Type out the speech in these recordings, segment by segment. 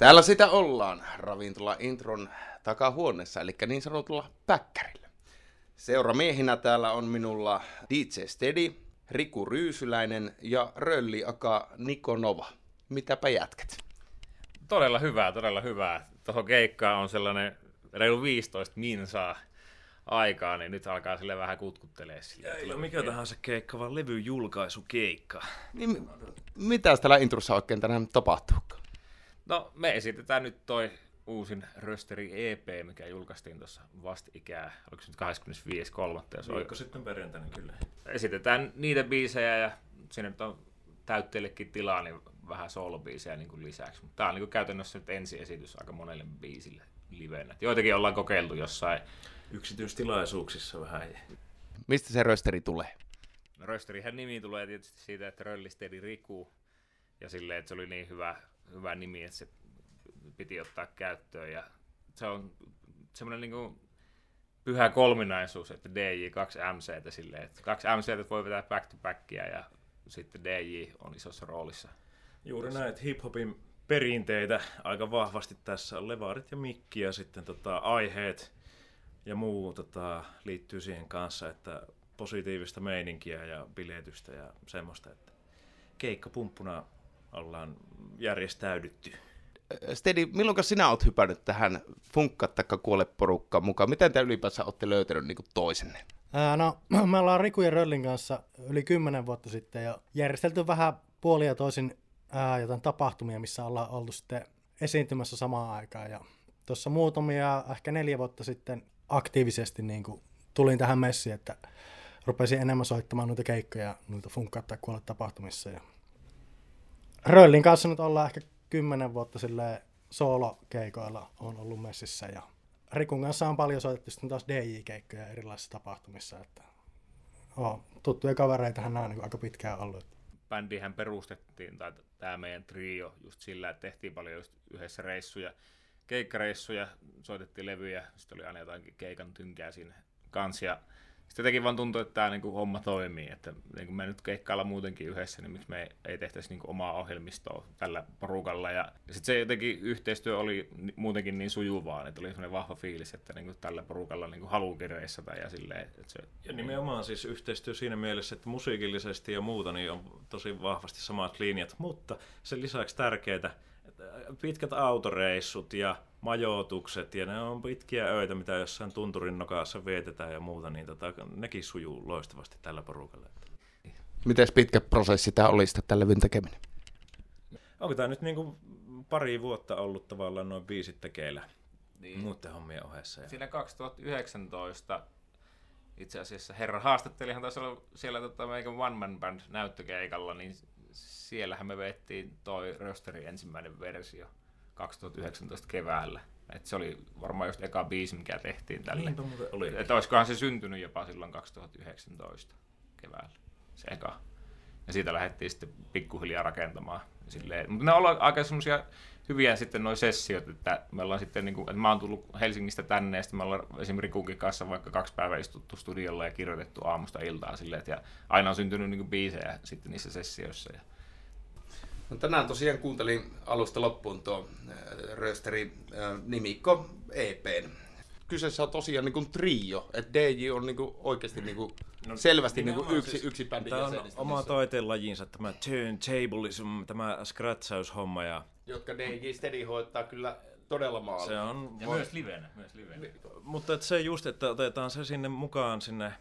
Täällä sitä ollaan ravintola Intron takahuoneessa, eli niin sanotulla päkkärillä. Seuramiehinä täällä on minulla DJ Steady, Riku Ryysyläinen ja Rölli Aka Niko Nova. Mitäpä jätkät? Todella hyvää, todella hyvää. Tuohon keikkaan on sellainen reilu 15 minsaa aikaa, niin nyt alkaa sille vähän kutkuttelee sille. Ei ole mikä tahansa keikka, vaan levyjulkaisukeikka. Niin, mitä täällä introssa oikein tänään tapahtuu? No, me esitetään nyt toi uusin Rösteri EP, mikä julkaistiin tuossa vastikää, oliko se nyt 25.3. Viikko sitten perjantaina kyllä. Esitetään niitä biisejä ja sinne nyt on täytteillekin tilaa, niin vähän soolobiisejä niin kuin lisäksi. Mutta tämä on niin kuin käytännössä nyt ensiesitys aika monelle biisille livenä. Joitakin ollaan kokeiltu jossain. Yksityistilaisuuksissa vähän. Mistä se rösteri tulee? No, Rösterihän nimi tulee tietysti siitä, että röllisteli Riku. Ja silleen, että se oli niin hyvä, hyvä nimi, että se piti ottaa käyttöön. Ja se on semmoinen niin kuin pyhä kolminaisuus, että DJ, kaksi MC, silleen, että kaksi MC voi vetää back to backia ja sitten DJ on isossa roolissa. Juuri näin, että hip-hopin perinteitä aika vahvasti tässä on levarit ja mikki ja sitten tota, aiheet ja muu tota, liittyy siihen kanssa, että positiivista meininkiä ja biletystä ja semmoista, että keikkapumppuna ollaan järjestäydytty. Stedi, milloin sinä olet hypännyt tähän funkka kuole porukkaan mukaan? Miten te ylipäänsä olette löytänyt niin toisenne? Ää, no, me ollaan Riku ja Röllin kanssa yli kymmenen vuotta sitten jo järjestelty vähän puolia toisin ää, jotain tapahtumia, missä ollaan oltu sitten esiintymässä samaan aikaan. Ja tuossa muutamia, ehkä neljä vuotta sitten aktiivisesti niin kuin tulin tähän messiin, että rupesin enemmän soittamaan noita keikkoja noita funkkaa tai kuolla tapahtumissa. Ja Röllin kanssa nyt ollaan ehkä kymmenen vuotta sille soolokeikoilla on ollut messissä ja Rikun kanssa on paljon soitettu sitten taas DJ-keikkoja erilaisissa tapahtumissa, että oh, tuttuja kavereitahan nämä on niin aika pitkään ollut. Bändihän perustettiin, tai tämä meidän trio, just sillä, että tehtiin paljon just yhdessä reissuja, keikkareissuja, soitettiin levyjä, sitten oli aina jotain keikan tynkää siinä kanssa, sitten jotenkin vaan tuntuu, että tämä niinku homma toimii, että niinku me nyt keikkailla muutenkin yhdessä, niin miksi me ei, tehtäisi niinku omaa ohjelmistoa tällä porukalla. Ja, sitten se jotenkin yhteistyö oli muutenkin niin sujuvaa, että oli sellainen vahva fiilis, että niinku tällä porukalla niinku haluukin reissata ja silleen. Että se, ja nimenomaan siis yhteistyö siinä mielessä, että musiikillisesti ja muuta niin on tosi vahvasti samat linjat, mutta sen lisäksi tärkeää, pitkät autoreissut ja majoitukset ja ne on pitkiä öitä, mitä jossain tunturin nokassa vietetään ja muuta, niin tota, nekin sujuu loistavasti tällä porukalla. Miten pitkä prosessi tämä oli sitä tällä levyn tekeminen? Onko tämä nyt niinku pari vuotta ollut tavallaan noin biisit tekeillä niin. muiden hommien ohessa? Ja... Siinä 2019 itse asiassa herra haastattelihan taisi olla siellä tota, meidän One Man Band näyttökeikalla, niin siellähän me vettiin toi Rösterin ensimmäinen versio 2019 keväällä. Et se oli varmaan just eka biisi, mikä tehtiin tälle. oli. Että olisikohan se syntynyt jopa silloin 2019 keväällä, se eka. Ja siitä lähdettiin sitten pikkuhiljaa rakentamaan. Silleen. Mutta ne on aika semmoisia hyviä sitten nuo sessiot, että me ollaan sitten, niin kuin, että mä oon tullut Helsingistä tänne ja sitten me ollaan esimerkiksi Rikunkin kanssa vaikka kaksi päivää istuttu studiolla ja kirjoitettu aamusta iltaan silleen, että ja aina on syntynyt niin kuin biisejä sitten niissä sessioissa. Ja No tänään tosiaan kuuntelin alusta loppuun tuo äh, Rösteri äh, nimikko EPn. Kyseessä on tosiaan niin kuin trio, että DJ on niin kuin oikeasti niin kuin no, selvästi niin kuin yksi, siis, yksi bändin Tämä on oma lajinsa, tämä turntablism, tämä scratchaushomma. Ja... Jotka DJ Steady hoitaa kyllä todella maalla. Se on... Ja myös livenä. Myös livenä. Mutta että se just, että otetaan se sinne mukaan sinne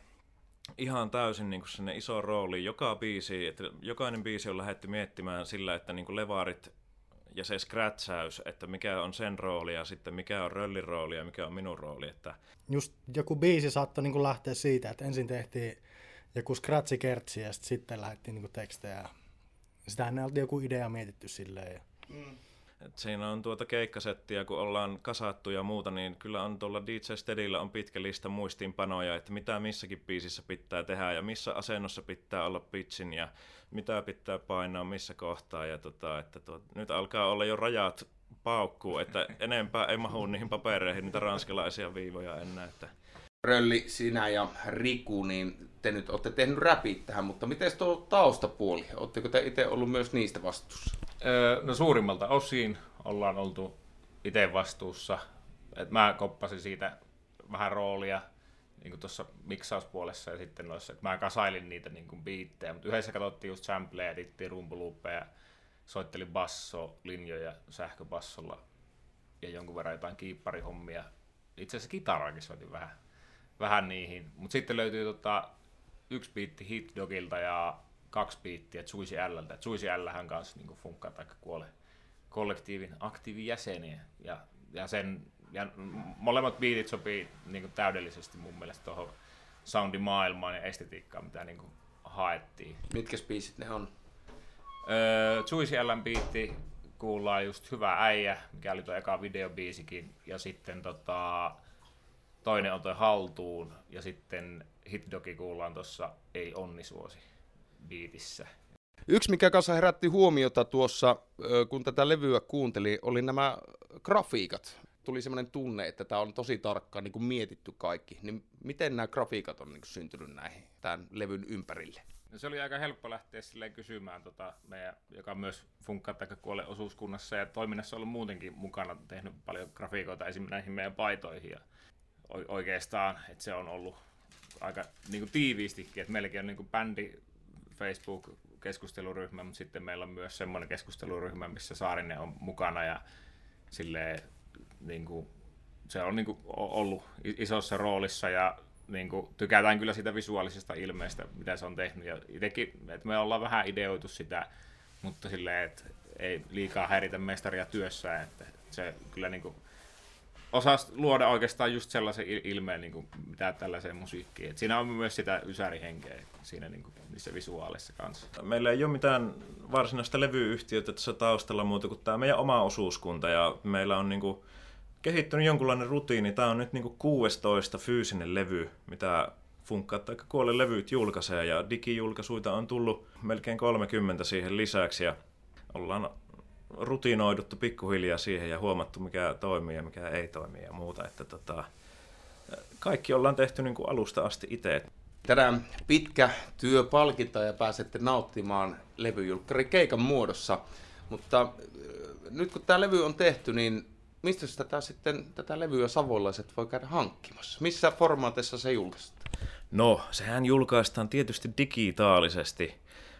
ihan täysin niin kuin sinne iso rooli joka biisi, että jokainen biisi on lähdetty miettimään sillä, että niin kuin levarit ja se scratchaus, että mikä on sen rooli ja sitten mikä on röllin rooli ja mikä on minun rooli. Että... Just joku biisi saattoi niin kuin lähteä siitä, että ensin tehtiin joku scratchi kertsi ja sitten lähdettiin niin kuin tekstejä. Sitähän oltiin joku idea mietitty silleen. Ja... Mm. Et siinä on tuota keikkasettiä, kun ollaan kasattu ja muuta, niin kyllä on tuolla DJ Steadillä on pitkä lista muistiinpanoja, että mitä missäkin biisissä pitää tehdä ja missä asennossa pitää olla pitchin ja mitä pitää painaa missä kohtaa. Ja tota, että tuo, nyt alkaa olla jo rajat paukkuu, että enempää ei mahu niihin papereihin niitä ranskalaisia viivoja enää. Että... Rölli, sinä ja Riku, niin te nyt olette tehnyt räpit tähän, mutta miten tuo taustapuoli? Oletteko te itse ollut myös niistä vastuussa? No suurimmalta osin ollaan oltu itse vastuussa. Et mä koppasin siitä vähän roolia niin tuossa miksauspuolessa ja sitten noissa, että mä kasailin niitä niin kuin biittejä, mutta yhdessä katsottiin just sampleja, edittiin rumpuluuppeja, soittelin basso-linjoja sähköbassolla ja jonkun verran jotain kiipparihommia. Itse asiassa kitaraakin soitin vähän, vähän niihin, mutta sitten löytyy tota, yksi biitti Hit Dogilta ja kaksi biittiä Juicy Lältä. Juicy Lhän kanssa niin funkkaa tai kuole kollektiivin aktiivijäseniä ja, ja sen ja molemmat biitit sopii niin kuin täydellisesti mun mielestä tuohon soundimaailmaan ja estetiikkaan, mitä niin kuin haettiin. Mitkä biisit ne on? Öö, Juicy Ellen biitti kuullaan just Hyvä äijä, mikä oli tuo eka videobiisikin, ja sitten tota, toinen on tuo Haltuun, ja sitten Hitdogi kuullaan tuossa Ei onnisuosi biitissä. Yksi, mikä kanssa herätti huomiota tuossa, kun tätä levyä kuunteli, oli nämä grafiikat tuli semmoinen tunne, että tämä on tosi tarkkaan niin kuin mietitty kaikki. Niin miten nämä grafiikat on niin kuin syntynyt näihin tämän levyn ympärille? No se oli aika helppo lähteä silleen kysymään, tota, meidän, joka myös funkkaa kuole osuuskunnassa ja toiminnassa ollut muutenkin mukana, tehnyt paljon grafiikoita esimerkiksi näihin meidän paitoihin. Ja oikeastaan, että se on ollut aika niin kuin tiiviistikin, että meilläkin on niin kuin bändi Facebook-keskusteluryhmä, mutta sitten meillä on myös semmoinen keskusteluryhmä, missä Saarinen on mukana ja silleen niin kuin, se on niin kuin, ollut isossa roolissa ja niin kuin, tykätään kyllä sitä visuaalisesta ilmeestä, mitä se on tehnyt. Ja itsekin, että me ollaan vähän ideoitu sitä, mutta silleen, että ei liikaa häiritä mestaria työssään, että se kyllä niin kuin, osaa luoda oikeastaan just sellaisen ilmeen, niin kuin, mitä tällaiseen musiikkiin. Et siinä on myös sitä ysärihenkeä siinä niin kuin, niissä visuaalisissa kanssa. Meillä ei ole mitään varsinaista levyyhtiötä tässä taustalla muuta kuin tämä meidän oma osuuskunta ja meillä on niin kuin, kehittynyt jonkunlainen rutiini. Tämä on nyt niin kuin 16 fyysinen levy, mitä funkkaat tai kuolle levyt julkaisee ja digijulkaisuita on tullut melkein 30 siihen lisäksi ja ollaan rutinoiduttu pikkuhiljaa siihen ja huomattu mikä toimii ja mikä ei toimi ja muuta. Että tota, kaikki ollaan tehty niin kuin alusta asti itse. Tänään pitkä työ palkita ja pääsette nauttimaan levyjulkkari keikan muodossa. Mutta nyt kun tämä levy on tehty, niin mistä tätä sitten, tätä levyä savolaiset voi käydä hankkimassa? Missä formaatissa se julkaistaan? No, sehän julkaistaan tietysti digitaalisesti.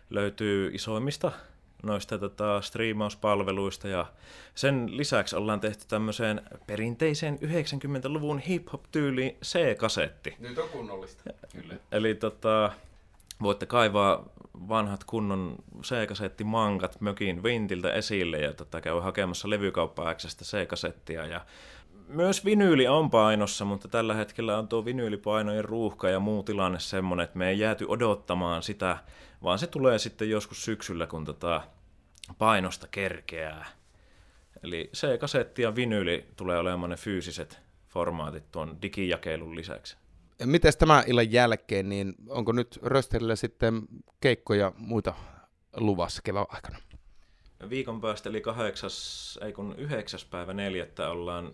Löytyy isoimmista noista tota, striimauspalveluista ja sen lisäksi ollaan tehty tämmöiseen perinteiseen 90-luvun hip-hop-tyyliin C-kasetti. Nyt on kunnollista. Kyllä. Eli tota, voitte kaivaa vanhat kunnon C-kasettimankat mökin vintiltä esille ja tota, käy hakemassa levykauppa C-kasettia. Ja myös vinyyli on painossa, mutta tällä hetkellä on tuo vinyylipainojen ruuhka ja muu tilanne semmoinen, että me ei jääty odottamaan sitä, vaan se tulee sitten joskus syksyllä, kun tota painosta kerkeää. Eli C-kasetti ja vinyyli tulee olemaan ne fyysiset formaatit tuon digijakeilun lisäksi. Miten tämä illan jälkeen, niin onko nyt Rösterillä sitten keikkoja muita luvassa kevään aikana? Viikon päästä, eli kahdeksas, ei kun yhdeksäs päivä neljättä ollaan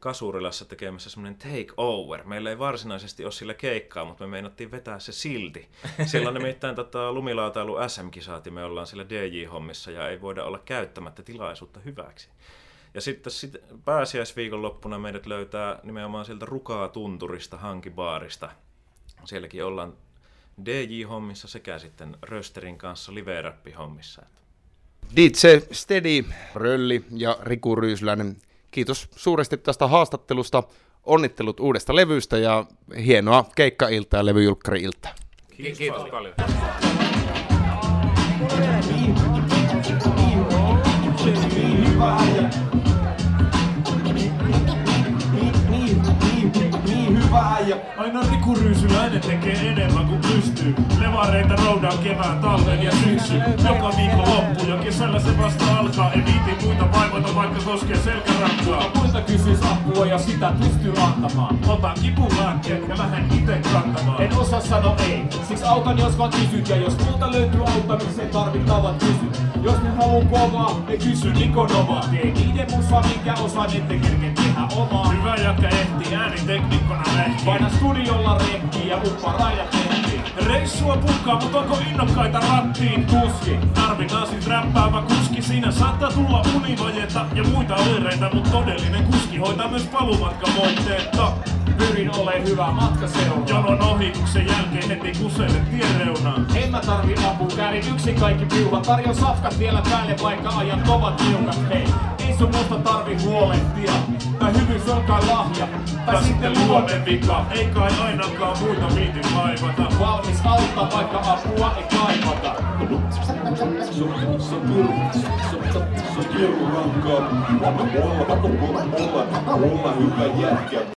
Kasurilassa tekemässä semmoinen take over. Meillä ei varsinaisesti ole sillä keikkaa, mutta me meinattiin vetää se silti. Siellä on nimittäin tota, lumilautailu SM-kisaati, me ollaan sillä DJ-hommissa ja ei voida olla käyttämättä tilaisuutta hyväksi. Ja sitten sit pääsiäisviikonloppuna meidät löytää nimenomaan sieltä Rukaa Tunturista, Hankibaarista. Sielläkin ollaan DJ-hommissa sekä sitten Rösterin kanssa live hommissa DJ Steady, Rölli ja Riku Ryysläinen, kiitos suuresti tästä haastattelusta. Onnittelut uudesta levystä ja hienoa keikkailtaa ja levyjulkkari-iltaa. Kiitos, Kiitos paljon. paljon. Riku Ryysyläinen tekee enemmän kuin pystyy. Levareita roudaan kevään, talven ja syksy. Joka viikko loppu ja kesällä se vasta alkaa. En viiti muita vaivata vaikka koskee selkärankaa. Muilta kysyis apua ja sitä pystyy antamaan. Otan kipulääkkeen ja lähden ite kantamaan. En osaa sanoa ei, siksi autan jos vaan kysyt. Ja jos multa löytyy auttamiseen tarvittavat kysyt. Jos ne haluu kovaa, ne kysy Nikonovaa. Tee niiden musa, minkä osaan ette kerke tehdä omaa. Hyvä jätkä ehtii ääniteknikkona lehti. Paina studiolla rekkiä ja uppa rajat. Reissua pukkaa, mut onko innokkaita rattiin? Kuski, tarvitaan siis räppäävä kuski. Siinä saattaa tulla univajetta ja muita oireita, mut todellinen kuski hoitaa myös palumatkan voitteetta. Pyrin ole hyvä matkaseura. Jonon ohituksen jälkeen heti kuselle tien reunaan. En mä tarvi apua, käärin yksin kaikki piuhat. Tarjon safkat vielä päälle, vaikka ajan kovat tiukat. Hei, tarvi huolehtia. Tai hyvyys on kai lahja. Tai sitten luonne vika, ei kai ainakaan muita viitin vaivata. Valmis auttaa, vaikka apua ei kaivata. Se on se pirun rankkaa. Olla, olla, olla, olla hyvä jätkä.